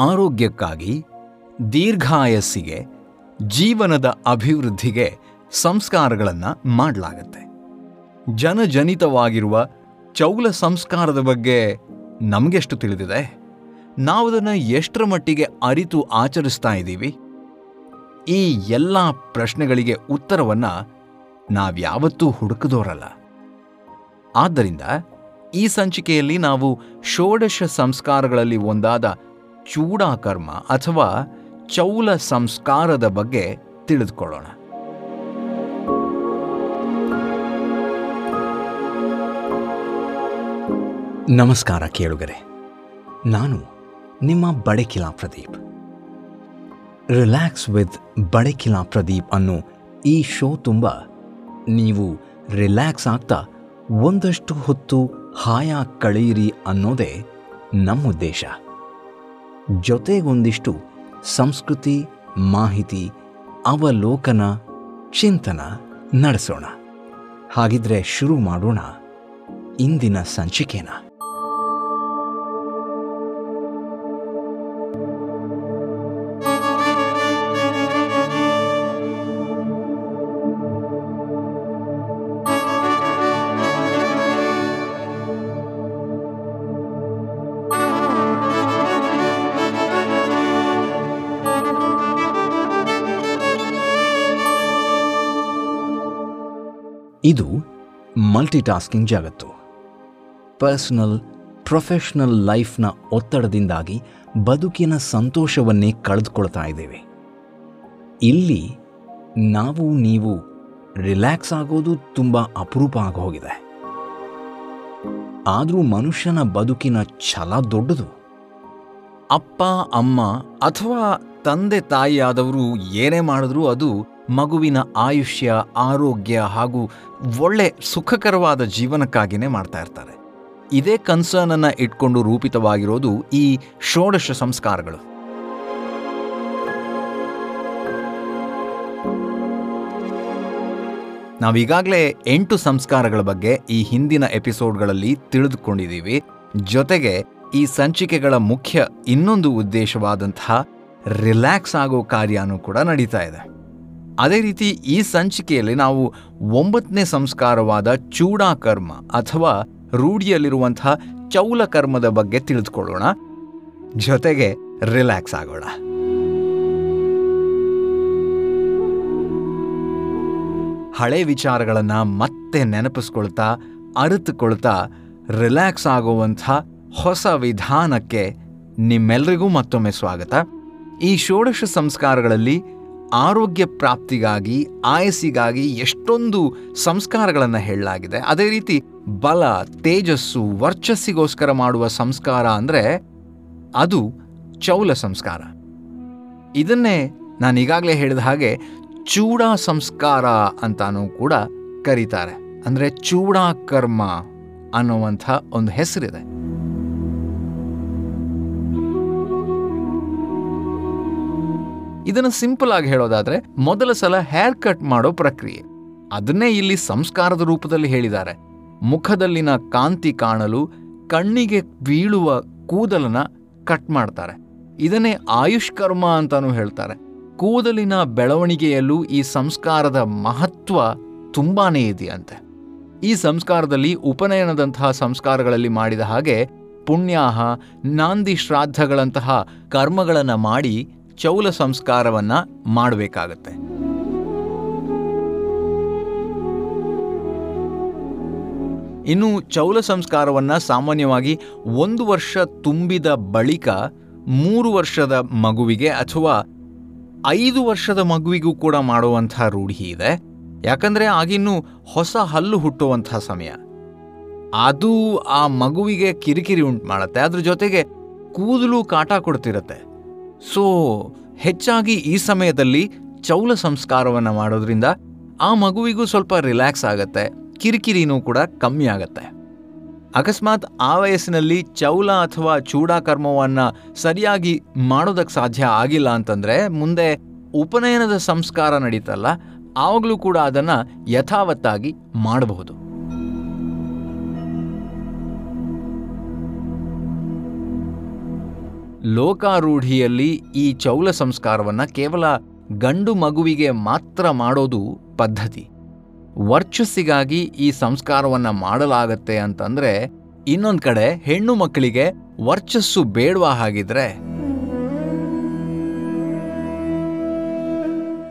ಆರೋಗ್ಯಕ್ಕಾಗಿ ದೀರ್ಘಾಯಸ್ಸಿಗೆ, ಜೀವನದ ಅಭಿವೃದ್ಧಿಗೆ ಸಂಸ್ಕಾರಗಳನ್ನು ಮಾಡಲಾಗತ್ತೆ. ಜನಜನಿತವಾಗಿರುವ ಚೌಲ ಸಂಸ್ಕಾರದ ಬಗ್ಗೆ ನಮಗೆಷ್ಟು ತಿಳಿದಿದೆ? ನಾವದನ್ನು ಎಷ್ಟರ ಮಟ್ಟಿಗೆ ಅರಿತು ಆಚರಿಸ್ತಾ ಇದ್ದೀವಿ? ಈ ಎಲ್ಲ ಪ್ರಶ್ನೆಗಳಿಗೆ ಉತ್ತರವನ್ನು ನಾವ್ಯಾವತ್ತೂ ಹುಡುಕದೋರಲ್ಲ. ಆದ್ದರಿಂದ ಈ ಸಂಚಿಕೆಯಲ್ಲಿ ನಾವು ಷೋಡಶ ಸಂಸ್ಕಾರಗಳಲ್ಲಿ ಒಂದಾದ ಚೂಡಾಕರ್ಮ ಅಥವಾ ಚೌಲ ಸಂಸ್ಕಾರದ ಬಗ್ಗೆ ತಿಳಿದುಕೊಳ್ಳೋಣ. ನಮಸ್ಕಾರ ಕೇಳುಗರೆ. ನಾನು ನಿಮ್ಮ ಬಡಕಿಲಾ ಪ್ರದೀಪ್. ರಿಲ್ಯಾಕ್ಸ್ ವಿತ್ ಬಡಕಿಲಾ ಪ್ರದೀಪ್ ಅನ್ನೋ ಈ ಶೋ ತುಂಬ ನೀವು ರಿಲ್ಯಾಕ್ಸ್ ಆಗ್ತಾ ಒಂದಷ್ಟು ಹೊತ್ತು ಹಾಯಾಗಿ ಕಳೆಯಿರಿ ಅನ್ನೋದೇ ನಮ್ಮ ಉದ್ದೇಶ. ಜೊತೆಗೊಂದಿಷ್ಟು ಸಂಸ್ಕೃತಿ ಮಾಹಿತಿ ಅವಲೋಕನ ಚಿಂತನ ನಡೆಸೋಣ. ಹಾಗಿದ್ರೆ ಶುರು ಮಾಡೋಣ ಇಂದಿನ ಸಂಚಿಕೆನ. ಇದು ಮಲ್ಟಿಟಾಸ್ಕಿಂಗ್ ಜಗತ್ತು. ಪರ್ಸನಲ್ ಪ್ರೊಫೆಷನಲ್ ಲೈಫ್ನ ಒತ್ತಡದಿಂದಾಗಿ ಬದುಕಿನ ಸಂತೋಷವನ್ನೇ ಕಳೆದುಕೊಳ್ತಾ ಇದ್ದೇವೆ. ಇಲ್ಲಿ ನಾವು, ನೀವು ರಿಲ್ಯಾಕ್ಸ್ ಆಗೋದು ತುಂಬ ಅಪರೂಪ ಆಗೋಗಿದೆ ಆದರೂ ಮನುಷ್ಯನ ಬದುಕಿನ ಛಲ ದೊಡ್ಡದು. ಅಪ್ಪ, ಅಮ್ಮ ಅಥವಾ ತಂದೆ, ತಾಯಿಯಾದವರು ಏನೇ ಮಾಡಿದ್ರೂ ಅದು ಮಗುವಿನ ಆಯುಷ್ಯ, ಆರೋಗ್ಯ ಹಾಗೂ ಒಳ್ಳೆ ಸುಖಕರವಾದ ಜೀವನಕ್ಕಾಗಿಯೇ ಮಾಡ್ತಾ ಇರ್ತಾರೆ. ಇದೇ ಕನ್ಸರ್ನನ್ನು ಇಟ್ಕೊಂಡು ರೂಪಿತವಾಗಿರೋದು ಈ ಷೋಡಶ ಸಂಸ್ಕಾರಗಳು. ನಾವೀಗಾಗಲೇ ಎಂಟು ಸಂಸ್ಕಾರಗಳ ಬಗ್ಗೆ ಈ ಹಿಂದಿನ ಎಪಿಸೋಡ್ಗಳಲ್ಲಿ ತಿಳಿದುಕೊಂಡಿದ್ದೀವಿ. ಜೊತೆಗೆ ಈ ಸಂಚಿಕೆಗಳ ಮುಖ್ಯ ಇನ್ನೊಂದು ಉದ್ದೇಶವಾದಂತಹ ರಿಲ್ಯಾಕ್ಸ್ ಆಗೋ ಕಾರ್ಯನೂ ಕೂಡ ನಡೀತಾ ಇದೆ. ಅದೇ ರೀತಿ ಈ ಸಂಚಿಕೆಯಲ್ಲಿ ನಾವು ಒಂಬತ್ತನೇ ಸಂಸ್ಕಾರವಾದ ಚೂಡಾಕರ್ಮ ಅಥವಾ ರೂಢಿಯಲ್ಲಿರುವಂತಹ ಚೌಲ ಕರ್ಮದ ಬಗ್ಗೆ ತಿಳಿದುಕೊಳ್ಳೋಣ. ಜೊತೆಗೆ ರಿಲ್ಯಾಕ್ಸ್ ಆಗೋಣ. ಹಳೆ ವಿಚಾರಗಳನ್ನು ಮತ್ತೆ ನೆನಪಿಸ್ಕೊಳ್ತಾ, ಅರಿತುಕೊಳ್ತಾ, ರಿಲ್ಯಾಕ್ಸ್ ಆಗುವಂಥ ಹೊಸ ವಿಧಾನಕ್ಕೆ ನಿಮ್ಮೆಲ್ಲರಿಗೂ ಮತ್ತೊಮ್ಮೆ ಸ್ವಾಗತ. ಈ ಷೋಡಶ ಸಂಸ್ಕಾರಗಳಲ್ಲಿ ಆರೋಗ್ಯ ಪ್ರಾಪ್ತಿಗಾಗಿ, ಆಯಸ್ಸಿಗಾಗಿ ಎಷ್ಟೊಂದು ಸಂಸ್ಕಾರಗಳನ್ನು ಹೇಳಲಾಗಿದೆ. ಅದೇ ರೀತಿ ಬಲ, ತೇಜಸ್ಸು, ವರ್ಚಸ್ಸಿಗೋಸ್ಕರ ಮಾಡುವ ಸಂಸ್ಕಾರ ಅಂದರೆ ಅದು ಚೌಲ ಸಂಸ್ಕಾರ. ಇದನ್ನೇ ನಾನು ಈಗಾಗಲೇ ಹೇಳಿದ ಹಾಗೆ ಚೂಡ ಸಂಸ್ಕಾರ ಅಂತಾನೂ ಕೂಡ ಕರೀತಾರೆ. ಅಂದರೆ ಚೂಡಾಕರ್ಮ ಅನ್ನುವಂಥ ಒಂದು ಹೆಸರಿದೆ. ಇದನ್ನು ಸಿಂಪಲ್ ಆಗಿ ಹೇಳೋದಾದ್ರೆ ಮೊದಲ ಸಲ ಹೇರ್ ಕಟ್ ಮಾಡೋ ಪ್ರಕ್ರಿಯೆ. ಅದನ್ನೇ ಇಲ್ಲಿ ಸಂಸ್ಕಾರದ ರೂಪದಲ್ಲಿ ಹೇಳಿದ್ದಾರೆ. ಮುಖದಲ್ಲಿನ ಕಾಂತಿ ಕಾಣಲು, ಕಣ್ಣಿಗೆ ಬೀಳುವ ಕೂದಲನ ಕಟ್ ಮಾಡ್ತಾರೆ. ಇದನ್ನೇ ಆಯುಷ್ಕರ್ಮ ಅಂತಾನೂ ಹೇಳ್ತಾರೆ. ಕೂದಲಿನ ಬೆಳವಣಿಗೆಯಲ್ಲೂ ಈ ಸಂಸ್ಕಾರದ ಮಹತ್ವ ತುಂಬಾನೇ ಇದೆಯಂತೆ. ಈ ಸಂಸ್ಕಾರದಲ್ಲಿ ಉಪನಯನದಂತಹ ಸಂಸ್ಕಾರಗಳಲ್ಲಿ ಮಾಡಿದ ಹಾಗೆ ಪುಣ್ಯಾಹ, ನಾಂದಿ ಶ್ರಾದ್ದಗಳಂತಹ ಕರ್ಮಗಳನ್ನು ಮಾಡಿ ಚೌಲ ಸಂಸ್ಕಾರವನ್ನ ಮಾಡಬೇಕಾಗತ್ತೆ. ಇನ್ನು ಚೌಲ ಸಂಸ್ಕಾರವನ್ನ ಸಾಮಾನ್ಯವಾಗಿ ಒಂದು ವರ್ಷ ತುಂಬಿದ ಬಳಿಕ ಮೂರು ವರ್ಷದ ಮಗುವಿಗೆ ಅಥವಾ ಐದು ವರ್ಷದ ಮಗುವಿಗೂ ಕೂಡ ಮಾಡುವಂಥ ರೂಢಿ ಇದೆ. ಯಾಕಂದ್ರೆ ಆಗಿನ್ನೂ ಹೊಸ ಹಲ್ಲು ಹುಟ್ಟುವಂಥ ಸಮಯ. ಅದು ಆ ಮಗುವಿಗೆ ಕಿರಿಕಿರಿ ಉಂಟು ಮಾಡುತ್ತೆ. ಅದ್ರ ಜೊತೆಗೆ ಕೂದಲು ಕಾಟ ಕೊಡ್ತಿರತ್ತೆ. ಸೊ, ಹೆಚ್ಚಾಗಿ ಈ ಸಮಯದಲ್ಲಿ ಚೌಲ ಸಂಸ್ಕಾರವನ್ನು ಮಾಡೋದ್ರಿಂದ ಆ ಮಗುವಿಗೂ ಸ್ವಲ್ಪ ರಿಲ್ಯಾಕ್ಸ್ ಆಗುತ್ತೆ, ಕಿರಿಕಿರಿನೂ ಕೂಡ ಕಮ್ಮಿ ಆಗತ್ತೆ. ಅಕಸ್ಮಾತ್ ಆ ವಯಸ್ಸಿನಲ್ಲಿ ಚೌಲ ಅಥವಾ ಚೂಡಾ ಕರ್ಮವನ್ನು ಸರಿಯಾಗಿ ಮಾಡೋದಕ್ಕೆ ಸಾಧ್ಯ ಆಗಿಲ್ಲ ಅಂತಂದರೆ, ಮುಂದೆ ಉಪನಯನದ ಸಂಸ್ಕಾರ ನಡೀತಲ್ಲ, ಆವಾಗಲೂ ಕೂಡ ಅದನ್ನು ಯಥಾವತ್ತಾಗಿ ಮಾಡಬಹುದು. ಲೋಕಾರೂಢಿಯಲ್ಲಿ ಈ ಚೌಲ ಸಂಸ್ಕಾರವನ್ನು ಕೇವಲ ಗಂಡು ಮಗುವಿಗೆ ಮಾತ್ರ ಮಾಡೋದು ಪದ್ಧತಿ. ವರ್ಚಸ್ಸಿಗಾಗಿ ಈ ಸಂಸ್ಕಾರವನ್ನು ಮಾಡಲಾಗತ್ತೆ ಅಂತಂದ್ರೆ, ಇನ್ನೊಂದು ಕಡೆ ಹೆಣ್ಣು ಮಕ್ಕಳಿಗೆ ವರ್ಚಸ್ಸು ಬೇಡವಾ ಹಾಗಿದ್ರೆ?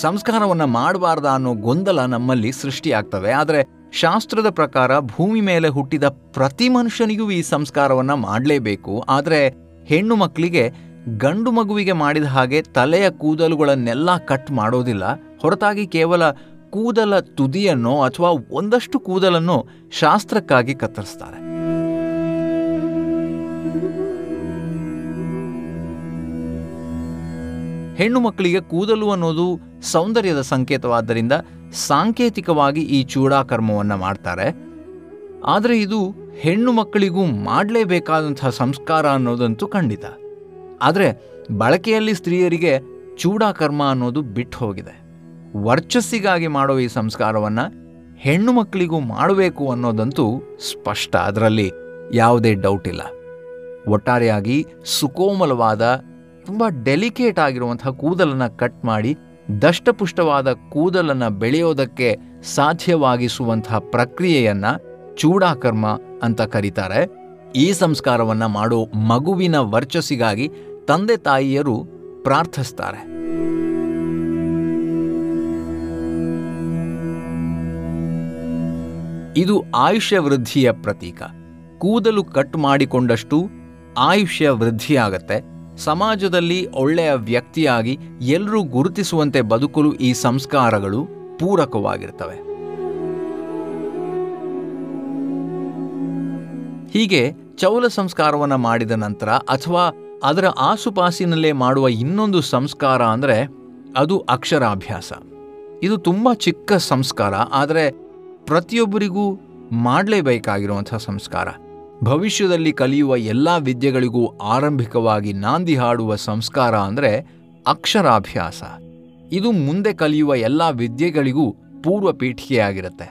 ಸಂಸ್ಕಾರವನ್ನು ಮಾಡಬಾರ್ದ ಅನ್ನೋ ಗೊಂದಲ ನಮ್ಮಲ್ಲಿ ಸೃಷ್ಟಿಯಾಗ್ತವೆ ಆದರೆ ಶಾಸ್ತ್ರದ ಪ್ರಕಾರ ಭೂಮಿ ಮೇಲೆ ಹುಟ್ಟಿದ ಪ್ರತಿ ಮನುಷ್ಯನಿಗೂ ಈ ಸಂಸ್ಕಾರವನ್ನು ಮಾಡಲೇಬೇಕು. ಆದರೆ ಹೆಣ್ಣು ಮಕ್ಕಳಿಗೆ ಗಂಡು ಮಗುವಿಗೆ ಮಾಡಿದ ಹಾಗೆ ತಲೆಯ ಕೂದಲುಗಳನ್ನೆಲ್ಲ ಕಟ್ ಮಾಡೋದಿಲ್ಲ. ಹೊರತಾಗಿ ಕೇವಲ ಕೂದಲ ತುದಿಯನ್ನೋ ಅಥವಾ ಒಂದಷ್ಟು ಕೂದಲನ್ನು ಶಾಸ್ತ್ರಕ್ಕಾಗಿ ಕತ್ತರಿಸ್ತಾರೆ. ಹೆಣ್ಣು ಮಕ್ಕಳಿಗೆ ಕೂದಲು ಅನ್ನೋದು ಸೌಂದರ್ಯದ ಸಂಕೇತವಾದ್ದರಿಂದ ಸಾಂಕೇತಿಕವಾಗಿ ಈ ಚೂಡಾಕರ್ಮವನ್ನು ಮಾಡ್ತಾರೆ. ಆದರೆ ಇದು ಹೆಣ್ಣು ಮಕ್ಕಳಿಗೂ ಮಾಡಲೇಬೇಕಾದಂಥ ಸಂಸ್ಕಾರ ಅನ್ನೋದಂತೂ ಖಂಡಿತ. ಆದರೆ ಬಳಕೆಯಲ್ಲಿ ಸ್ತ್ರೀಯರಿಗೆ ಚೂಡಾಕರ್ಮ ಅನ್ನೋದು ಬಿಟ್ಟು ಹೋಗಿದೆ. ವರ್ಚಸ್ಸಿಗಾಗಿ ಮಾಡೋ ಈ ಸಂಸ್ಕಾರವನ್ನು ಹೆಣ್ಣು ಮಕ್ಕಳಿಗೂ ಮಾಡಬೇಕು ಅನ್ನೋದಂತೂ ಸ್ಪಷ್ಟ. ಅದರಲ್ಲಿ ಯಾವುದೇ ಡೌಟ್ ಇಲ್ಲ. ಒಟ್ಟಾರೆಯಾಗಿ ಸುಕೋಮಲವಾದ, ತುಂಬ ಡೆಲಿಕೇಟ್ ಆಗಿರುವಂಥ ಕೂದಲನ್ನು ಕಟ್ ಮಾಡಿ, ದಷ್ಟಪುಷ್ಟವಾದ ಕೂದಲನ್ನು ಬೆಳೆಯೋದಕ್ಕೆ ಸಾಧ್ಯವಾಗಿಸುವಂತಹ ಪ್ರಕ್ರಿಯೆಯನ್ನ ಚೂಡಾಕರ್ಮ ಅಂತ ಕರೀತಾರೆ. ಈ ಸಂಸ್ಕಾರವನ್ನ ಮಾಡೋ ಮಗುವಿನ ವರ್ಚಸ್ಸಿಗಾಗಿ ತಂದೆ ತಾಯಿಯರು ಪ್ರಾರ್ಥಿಸ್ತಾರೆ. ಇದು ಆಯುಷ್ಯ ವೃದ್ಧಿಯ ಪ್ರತೀಕ. ಕೂದಲು ಕಟ್ ಮಾಡಿಕೊಂಡಷ್ಟು ಆಯುಷ್ಯ ವೃದ್ಧಿಯಾಗತ್ತೆ ಸಮಾಜದಲ್ಲಿ ಒಳ್ಳೆಯ ವ್ಯಕ್ತಿಯಾಗಿ ಎಲ್ಲರೂ ಗುರುತಿಸುವಂತೆ ಬದುಕಲು ಈ ಸಂಸ್ಕಾರಗಳು ಪೂರಕವಾಗಿರ್ತವೆ. ಹೀಗೆ ಚೌಲ ಸಂಸ್ಕಾರವನ್ನು ಮಾಡಿದ ನಂತರ ಅಥವಾ ಅದರ ಆಸುಪಾಸಿನಲ್ಲೇ ಮಾಡುವ ಇನ್ನೊಂದು ಸಂಸ್ಕಾರ ಅಂದರೆ ಅದು ಅಕ್ಷರಾಭ್ಯಾಸ. ಇದು ತುಂಬ ಚಿಕ್ಕ ಸಂಸ್ಕಾರ, ಆದರೆ ಪ್ರತಿಯೊಬ್ಬರಿಗೂ ಮಾಡಲೇಬೇಕಾಗಿರುವಂಥ ಸಂಸ್ಕಾರ. ಭವಿಷ್ಯದಲ್ಲಿ ಕಲಿಯುವ ಎಲ್ಲ ವಿದ್ಯೆಗಳಿಗೂ ಆರಂಭಿಕವಾಗಿ ನಾಂದಿ ಹಾಡುವ ಸಂಸ್ಕಾರ ಅಂದರೆ ಅಕ್ಷರಾಭ್ಯಾಸ. ಇದು ಮುಂದೆ ಕಲಿಯುವ ಎಲ್ಲ ವಿದ್ಯೆಗಳಿಗೂ ಪೂರ್ವ ಪೀಠಿಕೆಯಾಗಿರುತ್ತೆ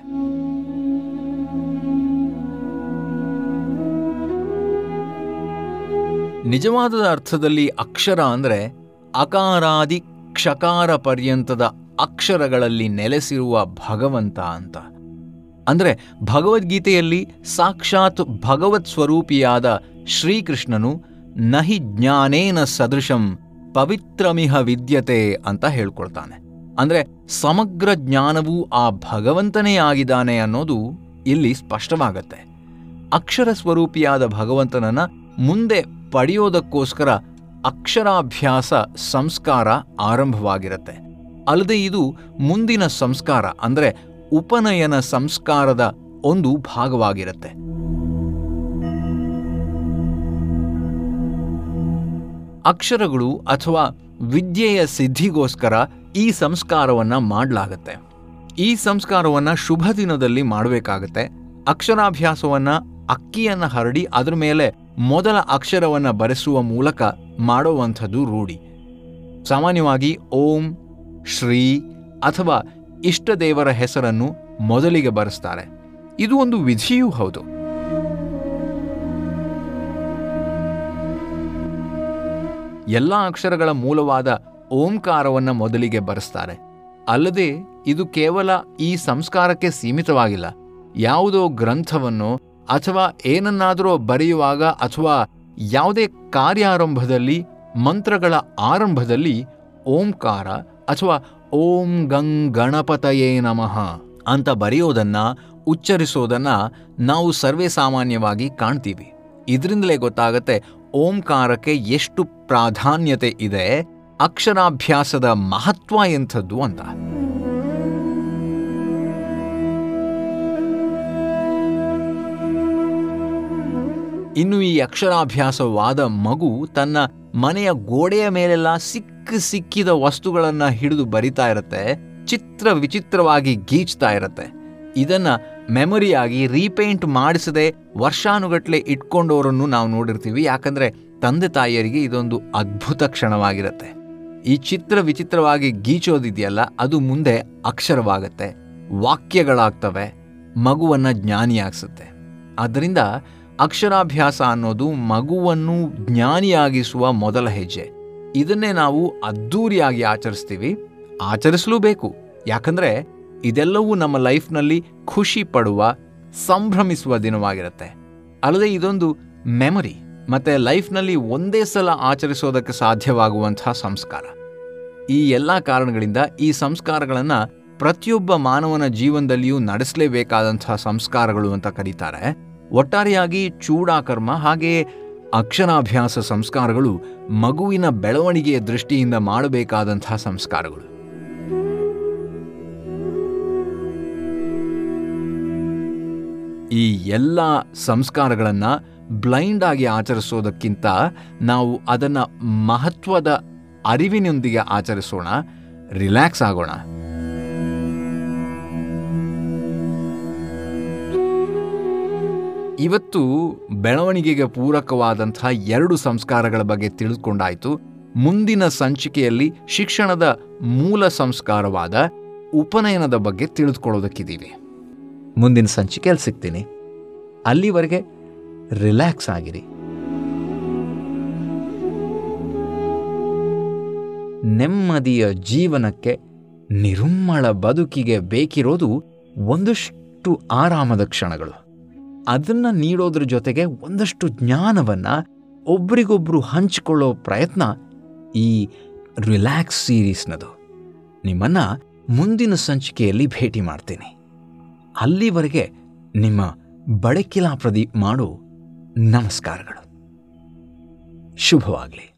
ನಿಜವಾದ ಅರ್ಥದಲ್ಲಿ ಅಕ್ಷರ ಅಂದರೆ ಅಕಾರಾದಿ ಕ್ಷಕಾರ ಪರ್ಯಂತದ ಅಕ್ಷರಗಳಲ್ಲಿ ನೆಲೆಸಿರುವ ಭಗವಂತ ಅಂತ. ಅಂದರೆ ಭಗವದ್ಗೀತೆಯಲ್ಲಿ ಸಾಕ್ಷಾತ್ ಭಗವತ್ ಸ್ವರೂಪಿಯಾದ ಶ್ರೀಕೃಷ್ಣನು ನಹಿ ಜ್ಞಾನೇನ ಸದೃಶಂ ಪವಿತ್ರಮಿಹ ವಿದ್ಯತೆ ಅಂತ ಹೇಳ್ಕೊಳ್ತಾನೆ. ಅಂದರೆ ಸಮಗ್ರ ಜ್ಞಾನವು ಆ ಭಗವಂತನೇ ಆಗಿದ್ದಾನೆ ಅನ್ನೋದು ಇಲ್ಲಿ ಸ್ಪಷ್ಟವಾಗತ್ತೆ. ಅಕ್ಷರ ಸ್ವರೂಪಿಯಾದ ಭಗವಂತನನ್ನ ಮುಂದೆ ಪಡೆಯೋದಕ್ಕೋಸ್ಕರ ಅಕ್ಷರಾಭ್ಯಾಸ ಸಂಸ್ಕಾರ ಆರಂಭವಾಗಿರುತ್ತೆ. ಅಲ್ಲದೆ ಇದು ಮುಂದಿನ ಸಂಸ್ಕಾರ, ಅಂದರೆ ಉಪನಯನ ಸಂಸ್ಕಾರದ ಒಂದು ಭಾಗವಾಗಿರುತ್ತೆ. ಅಕ್ಷರಗಳು ಅಥವಾ ವಿದ್ಯೆಯ ಸಿದ್ಧಿಗೋಸ್ಕರ ಈ ಸಂಸ್ಕಾರವನ್ನು ಮಾಡಲಾಗತ್ತೆ. ಈ ಸಂಸ್ಕಾರವನ್ನು ಶುಭ ದಿನದಲ್ಲಿ ಮಾಡಬೇಕಾಗತ್ತೆ. ಅಕ್ಷರಾಭ್ಯಾಸವನ್ನು ಅಕ್ಕಿಯನ್ನು ಹರಡಿ ಅದರ ಮೇಲೆ ಮೊದಲ ಅಕ್ಷರವನ್ನು ಬರೆಸುವ ಮೂಲಕ ಮಾಡುವಂಥದ್ದು ರೂಢಿ. ಸಾಮಾನ್ಯವಾಗಿ ಓಂ, ಶ್ರೀ ಅಥವಾ ಇಷ್ಟ ದೇವರ ಹೆಸರನ್ನು ಮೊದಲಿಗೆ ಬರೆಸ್ತಾರೆ. ಇದು ಒಂದು ವಿಧಿಯೂ ಹೌದು. ಎಲ್ಲ ಅಕ್ಷರಗಳ ಮೂಲವಾದ ಓಂಕಾರವನ್ನು ಮೊದಲಿಗೆ ಬರೆಸ್ತಾರೆ. ಅಲ್ಲದೆ ಇದು ಕೇವಲ ಈ ಸಂಸ್ಕಾರಕ್ಕೆ ಸೀಮಿತವಾಗಿಲ್ಲ. ಯಾವುದೋ ಗ್ರಂಥವನ್ನು ಅಥವಾ ಏನನ್ನಾದರೂ ಬರೆಯುವಾಗ ಅಥವಾ ಯಾವುದೇ ಕಾರ್ಯಾರಂಭದಲ್ಲಿ, ಮಂತ್ರಗಳ ಆರಂಭದಲ್ಲಿ ಓಂಕಾರ ಅಥವಾ ಓಂ ಗಂ ಗಣಪತಯೇ ನಮಃ ಅಂತ ಬರೆಯೋದನ್ನು, ಉಚ್ಚರಿಸೋದನ್ನ ನಾವು ಸರ್ವೇ ಸಾಮಾನ್ಯವಾಗಿ ಕಾಣ್ತೀವಿ. ಇದರಿಂದಲೇ ಗೊತ್ತಾಗತ್ತೆ ಓಂಕಾರಕ್ಕೆ ಎಷ್ಟು ಪ್ರಾಧಾನ್ಯತೆ ಇದೆ, ಅಕ್ಷರಾಭ್ಯಾಸದ ಮಹತ್ವ ಎಂಥದ್ದು ಅಂತ. ಇನ್ನು ಈ ಅಕ್ಷರಾಭ್ಯಾಸವಾದ ಮಗು ತನ್ನ ಮನೆಯ ಗೋಡೆಯ ಮೇಲೆಲ್ಲ ಸಿಕ್ಕ ಸಿಕ್ಕಿದ ವಸ್ತುಗಳನ್ನು ಹಿಡಿದು ಬರಿತಾ ಇರುತ್ತೆ, ಚಿತ್ರ ವಿಚಿತ್ರವಾಗಿ ಗೀಚ್ತಾ ಇರುತ್ತೆ. ಇದನ್ನು ಮೆಮೊರಿಯಾಗಿ ರೀಪೇಂಟ್ ಮಾಡಿಸದೆ ವರ್ಷಾನುಗಟ್ಲೆ ಇಟ್ಕೊಂಡವರನ್ನು ನಾವು ನೋಡಿರ್ತೀವಿ, ಯಾಕಂದರೆ ತಂದೆ ತಾಯಿಯರಿಗೆ ಇದೊಂದು ಅದ್ಭುತ ಕ್ಷಣವಾಗಿರುತ್ತೆ. ಈ ಚಿತ್ರ ವಿಚಿತ್ರವಾಗಿ ಗೀಚೋದಿದೆಯಲ್ಲ, ಅದು ಮುಂದೆ ಅಕ್ಷರವಾಗುತ್ತೆ, ವಾಕ್ಯಗಳಾಗ್ತವೆ, ಮಗುವನ್ನು ಜ್ಞಾನಿಯಾಗಿಸುತ್ತೆ. ಆದ್ದರಿಂದ ಅಕ್ಷರಾಭ್ಯಾಸ ಅನ್ನೋದು ಮಗುವನ್ನು ಜ್ಞಾನಿಯಾಗಿಸುವ ಮೊದಲ ಹೆಜ್ಜೆ. ಇದನ್ನೇ ನಾವು ಅದ್ಧೂರಿಯಾಗಿ ಆಚರಿಸ್ತೀವಿ. ಆಚರಿಸಲೂಬೇಕು. ಯಾಕಂದರೆ ಇದೆಲ್ಲವೂ ನಮ್ಮ ಲೈಫ್ನಲ್ಲಿ ಖುಷಿ ಪಡುವ, ಸಂಭ್ರಮಿಸುವ ದಿನವಾಗಿರುತ್ತೆ. ಅಲ್ಲದೆ ಇದೊಂದು ಮೆಮೊರಿ. ಮತ್ತು ಲೈಫ್ನಲ್ಲಿ ಒಂದೇ ಸಲ ಆಚರಿಸೋದಕ್ಕೆ ಸಾಧ್ಯವಾಗುವಂತಹ ಸಂಸ್ಕಾರ. ಈ ಎಲ್ಲ ಕಾರಣಗಳಿಂದ ಈ ಸಂಸ್ಕಾರಗಳನ್ನು ಪ್ರತಿಯೊಬ್ಬ ಮಾನವನ ಜೀವನದಲ್ಲಿಯೂ ನಡೆಸಲೇಬೇಕಾದಂತಹ ಸಂಸ್ಕಾರಗಳು ಅಂತ ಕರೀತಾರೆ. ಒಟ್ಟಾರೆಯಾಗಿ ಚೂಡಾಕರ್ಮ ಹಾಗೆಯೇ ಅಕ್ಷರಾಭ್ಯಾಸ ಸಂಸ್ಕಾರಗಳು ಮಗುವಿನ ಬೆಳವಣಿಗೆಯ ದೃಷ್ಟಿಯಿಂದ ಮಾಡಬೇಕಾದಂತಹ ಸಂಸ್ಕಾರಗಳು. ಈ ಎಲ್ಲ ಸಂಸ್ಕಾರಗಳನ್ನು ಬ್ಲೈಂಡ್ ಆಗಿ ಆಚರಿಸೋದಕ್ಕಿಂತ ನಾವು ಅದನ್ನು ಮಹತ್ವದ ಅರಿವಿನೊಂದಿಗೆ ಆಚರಿಸೋಣ, ರಿಲ್ಯಾಕ್ಸ್ ಆಗೋಣ. ಇವತ್ತು ಬೆಳವಣಿಗೆಗೆ ಪೂರಕವಾದಂತಹ ಎರಡು ಸಂಸ್ಕಾರಗಳ ಬಗ್ಗೆ ತಿಳಿದುಕೊಂಡಾಯಿತು. ಮುಂದಿನ ಸಂಚಿಕೆಯಲ್ಲಿ ಶಿಕ್ಷಣದ ಮೂಲ ಸಂಸ್ಕಾರವಾದ ಉಪನಯನದ ಬಗ್ಗೆ ತಿಳಿದುಕೊಳ್ಳೋದಕ್ಕಿದ್ದೀವಿ. ಮುಂದಿನ ಸಂಚಿಕೆಯಲ್ಲಿ ಸಿಗ್ತೀನಿ. ಅಲ್ಲಿವರೆಗೆ ರಿಲ್ಯಾಕ್ಸ್ ಆಗಿರಿ. ನೆಮ್ಮದಿಯ ಜೀವನಕ್ಕೆ ನಿರುಮ್ಮಳ ಬದುಕಿಗೆ ಬೇಕಿರೋದು ಒಂದಷ್ಟು ಆರಾಮದ ಕ್ಷಣಗಳು. ಅದನ್ನ ನೀಡೋದ್ರ ಜೊತೆಗೆ ಒಂದಷ್ಟು ಜ್ಞಾನವನ್ನ ಒಬ್ರಿಗೊಬ್ರು ಹಂಚಿಕೊಳ್ಳೋ ಪ್ರಯತ್ನ ಈ ರಿಲ್ಯಾಕ್ಸ್ ಸೀರೀಸ್ನದು. ನಿಮ್ಮನ್ನ ಮುಂದಿನ ಸಂಚಿಕೆಯಲ್ಲಿ ಭೇಟಿ ಮಾಡ್ತೀನಿ. ಅಲ್ಲಿವರೆಗೆ ನಿಮ್ಮ ಬಡಕಿಲಾ ಪ್ರದೀಪ್ ಮಾಡು. ನಮಸ್ಕಾರಗಳು. ಶುಭವಾಗಲಿ.